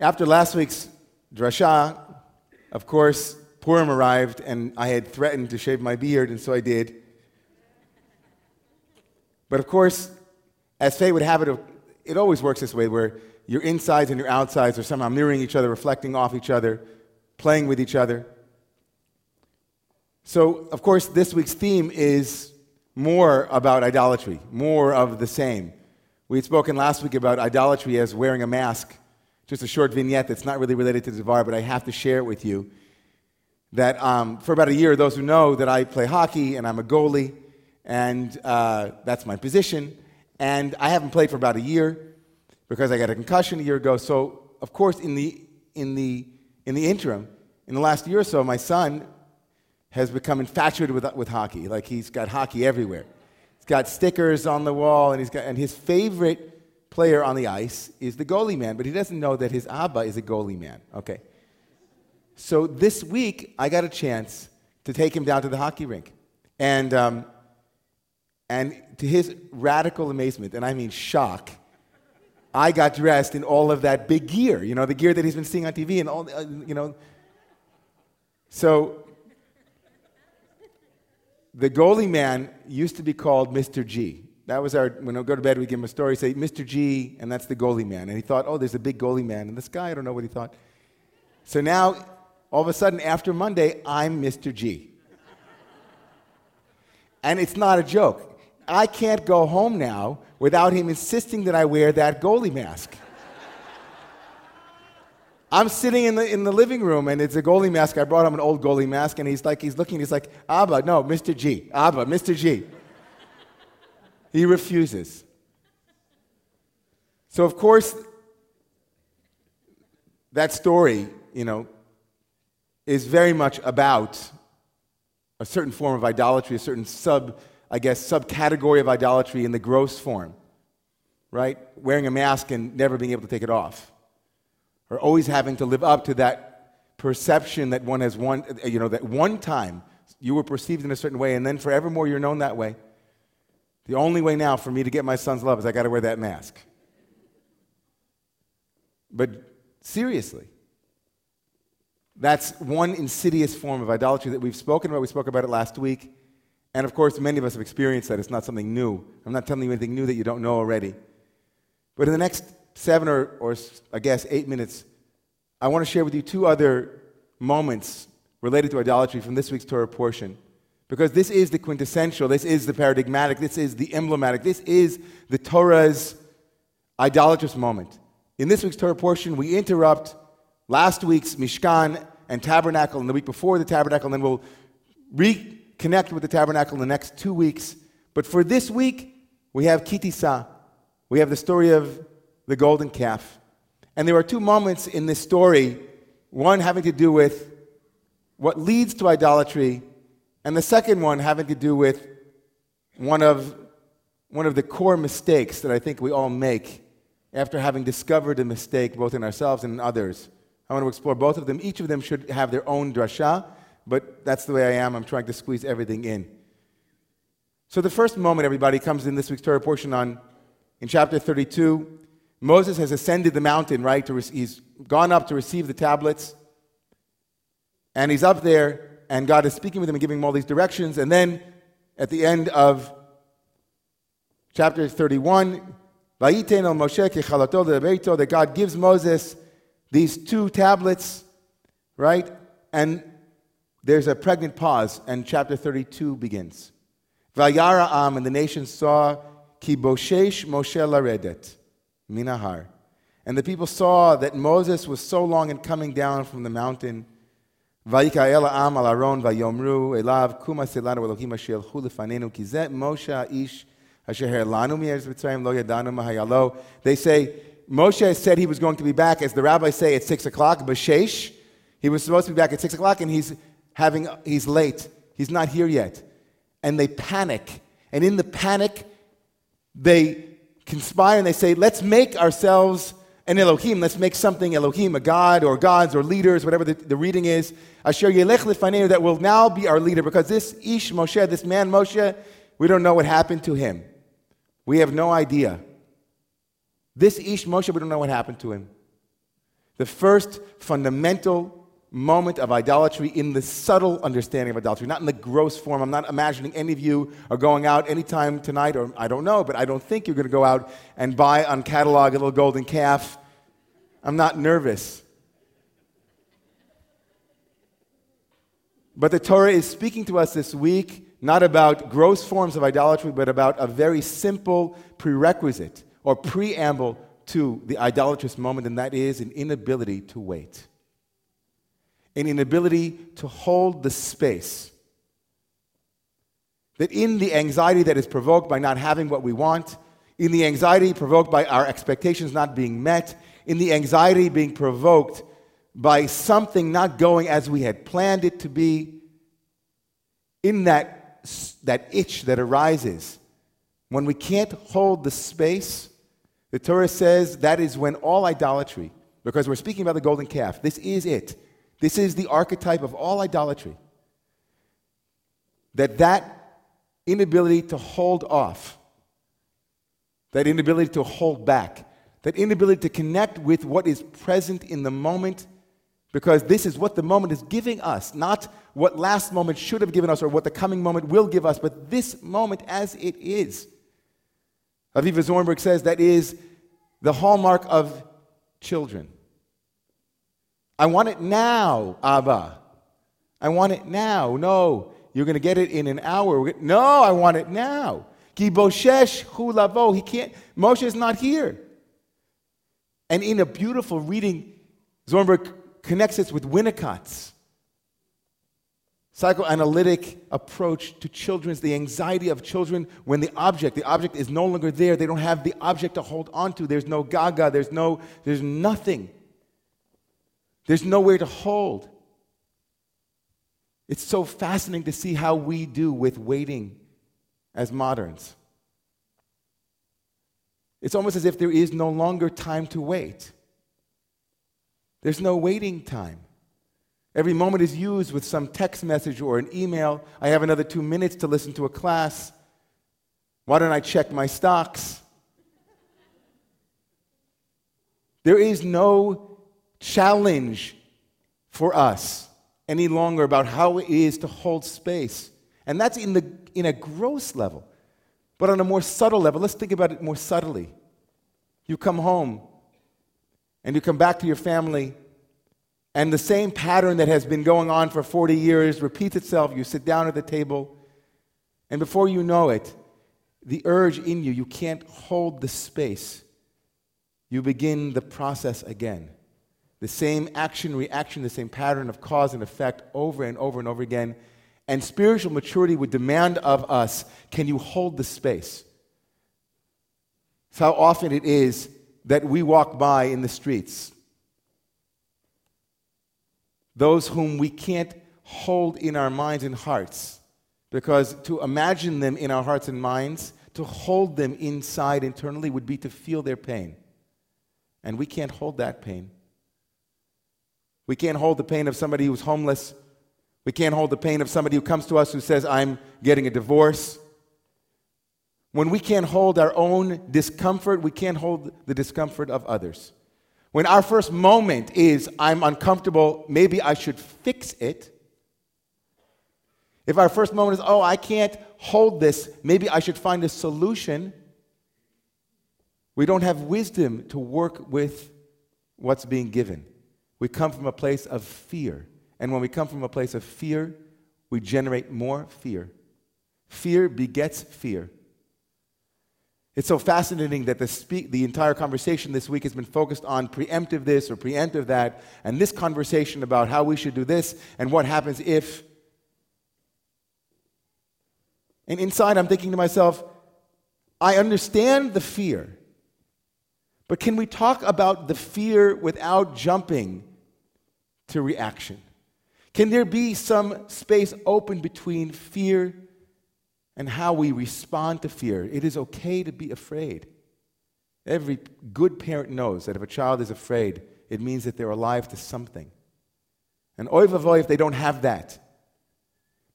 After last week's drasha, of course, Purim arrived, and I had threatened to shave my beard, and so I did. But of course, as fate would have it, it always works this way where your insides and your outsides are somehow mirroring each other, reflecting off each other, playing with each other. So, of course, this week's theme is more about idolatry, more of the same. We had spoken last week about idolatry as wearing a mask. Just a short vignette that's not really related to the Devar, but I have to share it with you. That um, for about a year, those who know that I play hockey and I'm a goalie, and uh, that's my position. And I haven't played for about a year because I got a concussion a year ago. So, of course, in the, in the, in the interim, in the last year or so, my son has become infatuated with, with hockey. Like he's got hockey everywhere. He's got stickers on the wall, and, he's got, and his favorite player on the ice is the goalie man, but he doesn't know that his Abba is a goalie man. Okay. So this week, I got a chance to take him down to the hockey rink. And, um, and to his radical amazement, and I mean shock, I got dressed in all of that big gear, you know, the gear that he's been seeing on TV and all, uh, you know. So the goalie man used to be called Mr. G. That was our, when we go to bed, we give him a story, say, Mr. G, and that's the goalie man. And he thought, oh, there's a big goalie man in the sky. I don't know what he thought. So now, all of a sudden, after Monday, I'm Mr. G. and it's not a joke. I can't go home now without him insisting that I wear that goalie mask. I'm sitting in the, in the living room and it's a goalie mask. I brought him an old goalie mask and he's like, he's looking, he's like, Abba, no, Mr. G. Abba, Mr. G. He refuses. So, of course, that story, you know, is very much about a certain form of idolatry, a certain sub, I guess, subcategory of idolatry in the gross form, right? Wearing a mask and never being able to take it off or always having to live up to that perception that one has one, you know, that one time you were perceived in a certain way and then forevermore you're known that way. The only way now for me to get my son's love is I got to wear that mask. But seriously, that's one insidious form of idolatry that we've spoken about. We spoke about it last week. And of course, many of us have experienced that. It's not something new. I'm not telling you anything new that you don't know already. But in the next seven or, or I guess eight minutes, I want to share with you two other moments related to idolatry from this week's Torah portion. Because this is the quintessential, this is the paradigmatic, this is the emblematic, this is the Torah's idolatrous moment. In this week's Torah portion, we interrupt last week's Mishkan and Tabernacle, and the week before the Tabernacle, and then we'll reconnect with the Tabernacle in the next two weeks. But for this week, we have Ki Tisa. We have the story of the golden calf. And there are two moments in this story, one having to do with what leads to idolatry, and the second one having to do with one of, one of the core mistakes that I think we all make after having discovered a mistake both in ourselves and in others. I want to explore both of them. Each of them should have their own drasha, but that's the way I am. I'm trying to squeeze everything in. So the first moment, everybody, comes in this week's Torah portion on in chapter 32. Moses has ascended the mountain, right? To, he's gone up to receive the tablets. And he's up there, and God is speaking with him and giving him all these directions. And then at the end of chapter 31, that God gives Moses these two tablets, right? And there's a pregnant pause, and chapter 32 begins. Vayara Am, and the nation saw Ki Boshesh Moshe Laredet. Minahar. And the people saw that Moses was so long in coming down from the mountain. ויקהל העם על אהרון ויאמרו אליו קום עשה לנו אלוהים אשר ילכו לפנינו כי זה משה האיש אשר העלנו מארץ מצרים לא ידענו מה היה לו. They say, Moshe said he was going to be back, as the rabbis say, at 6 o'clock, Bashesh. He was supposed to be back at 6 o'clock and he's, having, he's late. He's not here yet. And they panic. And in the panic, they conspire and they say, let's make ourselves an Elohim. Let's make something Elohim, a God or gods or leaders, whatever the, the reading is. Asher Yelech Lifanenu, that will now be our leader because this Ish Moshe, this man Moshe, we don't know what happened to him. We have no idea. This Ish Moshe, we don't know what happened to him. The first fundamental moment of idolatry in the subtle understanding of idolatry, not in the gross form. I'm not imagining any of you are going out anytime tonight, or I don't know, but I don't think you're going to go out and buy on catalog a little golden calf. I'm not nervous. But the Torah is speaking to us this week not about gross forms of idolatry, but about a very simple prerequisite or preamble to the idolatrous moment, and that is an inability to wait an inability to hold the space. That in the anxiety that is provoked by not having what we want, in the anxiety provoked by our expectations not being met, in the anxiety being provoked by something not going as we had planned it to be, in that, that itch that arises, when we can't hold the space, the Torah says that is when all idolatry, because we're speaking about the golden calf, this is it. This is the archetype of all idolatry. That that inability to hold off, that inability to hold back, that inability to connect with what is present in the moment, because this is what the moment is giving us, not what last moment should have given us or what the coming moment will give us, but this moment as it is. Avivah Zornberg says that is the hallmark of children. I want it now, Abba. I want it now. No, you're going to get it in an hour. No, I want it now. He can't. Moshe is not here. And in a beautiful reading, Zornberg connects this with Winnicott's psychoanalytic approach to children's the anxiety of children when the object the object is no longer there they don't have the object to hold on to there's no gaga there's no there's nothing there's nowhere to hold. It's so fascinating to see how we do with waiting as moderns. It's almost as if there is no longer time to wait. There's no waiting time. Every moment is used with some text message or an email. I have another two minutes to listen to a class. Why don't I check my stocks? There is no challenge for us any longer about how it is to hold space. And that's in, the, in a gross level. But on a more subtle level, let's think about it more subtly. You come home and you come back to your family, and the same pattern that has been going on for 40 years repeats itself. You sit down at the table, and before you know it, the urge in you, you can't hold the space. You begin the process again. The same action reaction, the same pattern of cause and effect over and over and over again. And spiritual maturity would demand of us can you hold the space? It's how often it is that we walk by in the streets. Those whom we can't hold in our minds and hearts. Because to imagine them in our hearts and minds, to hold them inside internally, would be to feel their pain. And we can't hold that pain. We can't hold the pain of somebody who's homeless. We can't hold the pain of somebody who comes to us who says, I'm getting a divorce. When we can't hold our own discomfort, we can't hold the discomfort of others. When our first moment is, I'm uncomfortable, maybe I should fix it. If our first moment is, oh, I can't hold this, maybe I should find a solution. We don't have wisdom to work with what's being given. We come from a place of fear. And when we come from a place of fear, we generate more fear. Fear begets fear. It's so fascinating that the, the entire conversation this week has been focused on preemptive this or preemptive that, and this conversation about how we should do this and what happens if. And inside, I'm thinking to myself, I understand the fear, but can we talk about the fear without jumping to reaction? Can there be some space open between fear and how we respond to fear? It is okay to be afraid. Every good parent knows that if a child is afraid, it means that they're alive to something. And oy vavoy if they don't have that.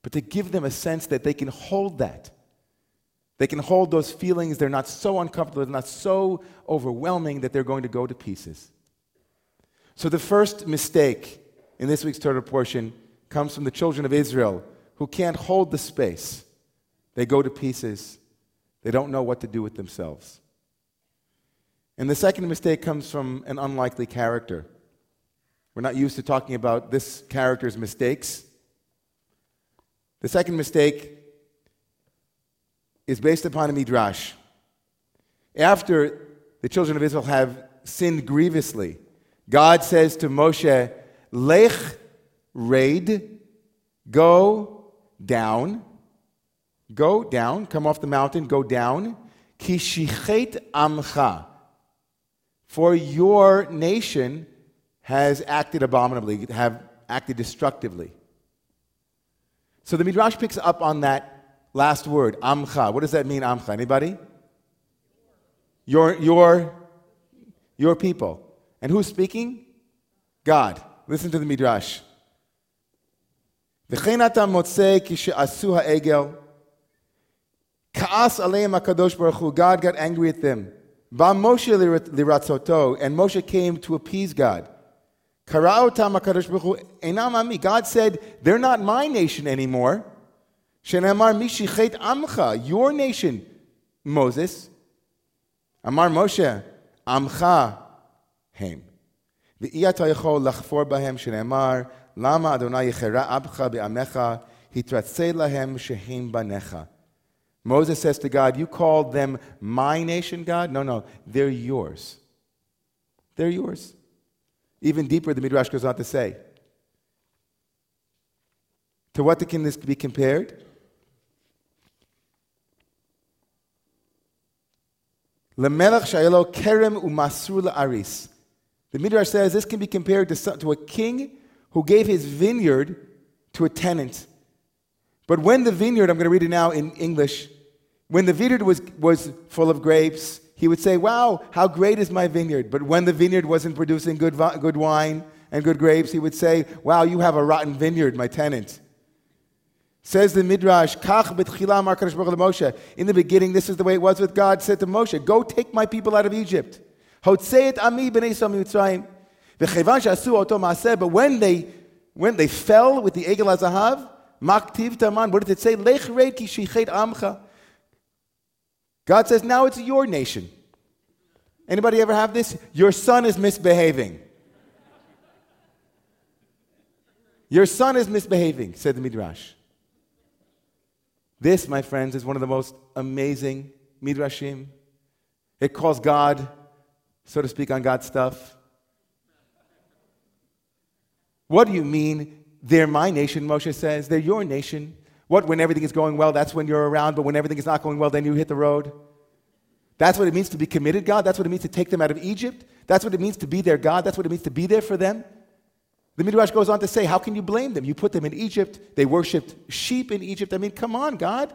But to give them a sense that they can hold that. They can hold those feelings. They're not so uncomfortable, they're not so overwhelming that they're going to go to pieces. So the first mistake in this week's Torah portion comes from the children of Israel who can't hold the space. They go to pieces. They don't know what to do with themselves. And the second mistake comes from an unlikely character. We're not used to talking about this character's mistakes. The second mistake is based upon a midrash. After the children of Israel have sinned grievously, God says to Moshe, Lech raid, go down, go down, come off the mountain, go down, kishichet amcha, for your nation has acted abominably, have acted destructively. So the Midrash picks up on that last word, amcha. What does that mean, amcha? Anybody? Your, your, your people. And who's speaking? God. Listen to the Midrash. וכן אתה מוצא כשעשו העגל, כעס עליהם הקדוש ברוך הוא, God got angry at them. בא משה לרצותו, and Moshe came to appease God. קרא אותם הקדוש ברוך הוא, אינם עמי. God said, they're not my nation anymore. שנאמר, מי שיחת עמך, your nation, Moses. אמר משה, עמך הם. ואי אתה יכול לחפור בהם, שנאמר, למה אדוני יחרה אבך בעמך, התרצה להם שהם בניך. Moses says to God, You called them my nation, God? No, no, they're yours. They're yours. Even deeper, the Midrash goes on to say. To what can this be compared? Lemelech shayelo kerem umasru aris. The Midrash says this can be compared to, to a king who gave his vineyard to a tenant. But when the vineyard, I'm going to read it now in English, when the vineyard was, was full of grapes, he would say, Wow, how great is my vineyard. But when the vineyard wasn't producing good, good wine and good grapes, he would say, Wow, you have a rotten vineyard, my tenant. Says the Midrash, Moshe. In the beginning, this is the way it was with God, said to Moshe, Go take my people out of Egypt. But when they, when they fell with the Egel Azahav, Maktiv Taman, what did it say? Ki shichet amcha. God says, now it's your nation. Anybody ever have this? Your son is misbehaving. Your son is misbehaving, said the Midrash. This, my friends, is one of the most amazing Midrashim. It calls God, so to speak, on God's stuff. What do you mean? They're my nation, Moshe says. They're your nation. What, when everything is going well, that's when you're around, but when everything is not going well, then you hit the road? That's what it means to be committed, God. That's what it means to take them out of Egypt. That's what it means to be their God. That's what it means to be there for them. The Midrash goes on to say, How can you blame them? You put them in Egypt. They worshiped sheep in Egypt. I mean, come on, God.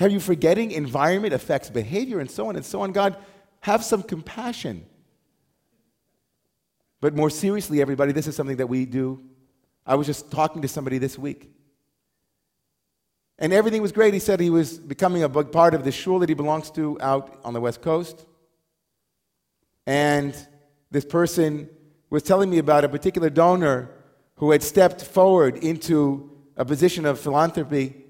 Are you forgetting environment affects behavior and so on and so on? God, have some compassion. But more seriously, everybody, this is something that we do. I was just talking to somebody this week. And everything was great. He said he was becoming a big part of the shul that he belongs to out on the West Coast. And this person was telling me about a particular donor who had stepped forward into a position of philanthropy.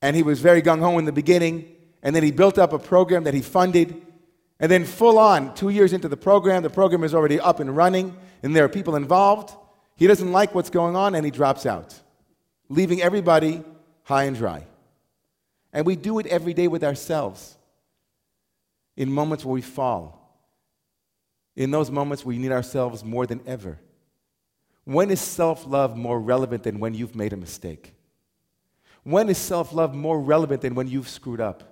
And he was very gung ho in the beginning. And then he built up a program that he funded. And then, full on, two years into the program, the program is already up and running, and there are people involved. He doesn't like what's going on, and he drops out, leaving everybody high and dry. And we do it every day with ourselves in moments where we fall. In those moments, we need ourselves more than ever. When is self love more relevant than when you've made a mistake? When is self love more relevant than when you've screwed up?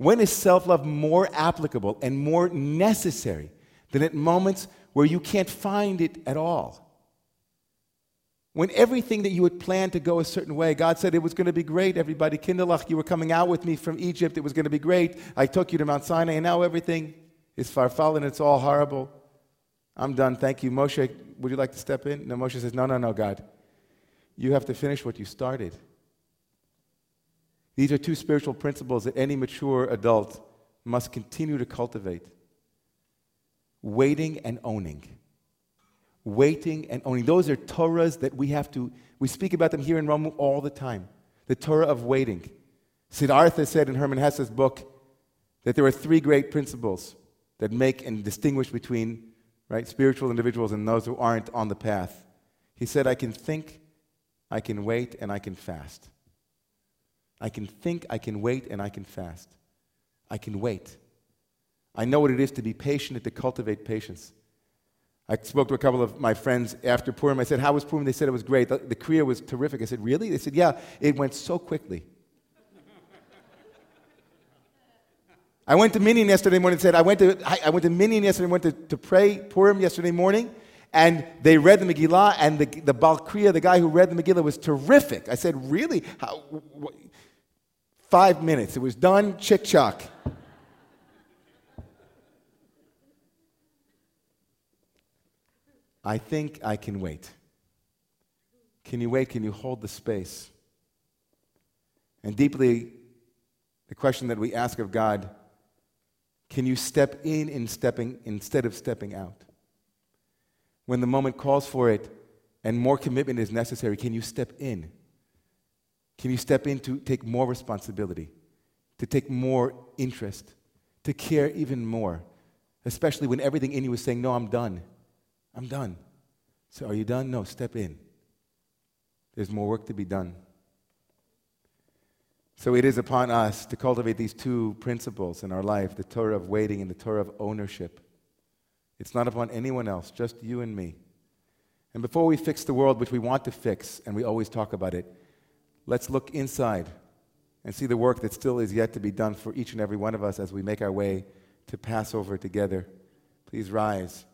When is self love more applicable and more necessary than at moments where you can't find it at all? When everything that you had planned to go a certain way, God said it was going to be great, everybody. Kinderlach, you were coming out with me from Egypt. It was going to be great. I took you to Mount Sinai, and now everything is farfal and it's all horrible. I'm done. Thank you. Moshe, would you like to step in? No, Moshe says, No, no, no, God. You have to finish what you started. These are two spiritual principles that any mature adult must continue to cultivate waiting and owning. waiting, and owning. Those are Torahs that we have to, we speak about them here in Rome all the time. The Torah of waiting. Siddhartha said in Hermann Hesse's book that there are three great principles that make and distinguish between right, spiritual individuals and those who aren't on the path. He said, I can think, I can wait, and I can fast. I can think, I can wait, and I can fast. I can wait. I know what it is to be patient and to cultivate patience. I spoke to a couple of my friends after Purim. I said, How was Purim? They said it was great. The, the Kriya was terrific. I said, Really? They said, Yeah, it went so quickly. I went to Minyan yesterday morning and said, I went to, I, I went to Minyan yesterday and went to, to pray Purim yesterday morning, and they read the Megillah, and the, the Balkriya, the guy who read the Megillah, was terrific. I said, Really? How, Five minutes. It was done, chick chock. I think I can wait. Can you wait? Can you hold the space? And deeply, the question that we ask of God can you step in, in stepping, instead of stepping out? When the moment calls for it and more commitment is necessary, can you step in? Can you step in to take more responsibility, to take more interest, to care even more, especially when everything in you is saying, No, I'm done. I'm done. So, are you done? No, step in. There's more work to be done. So, it is upon us to cultivate these two principles in our life the Torah of waiting and the Torah of ownership. It's not upon anyone else, just you and me. And before we fix the world, which we want to fix, and we always talk about it, let's look inside and see the work that still is yet to be done for each and every one of us as we make our way to Passover together. Please rise.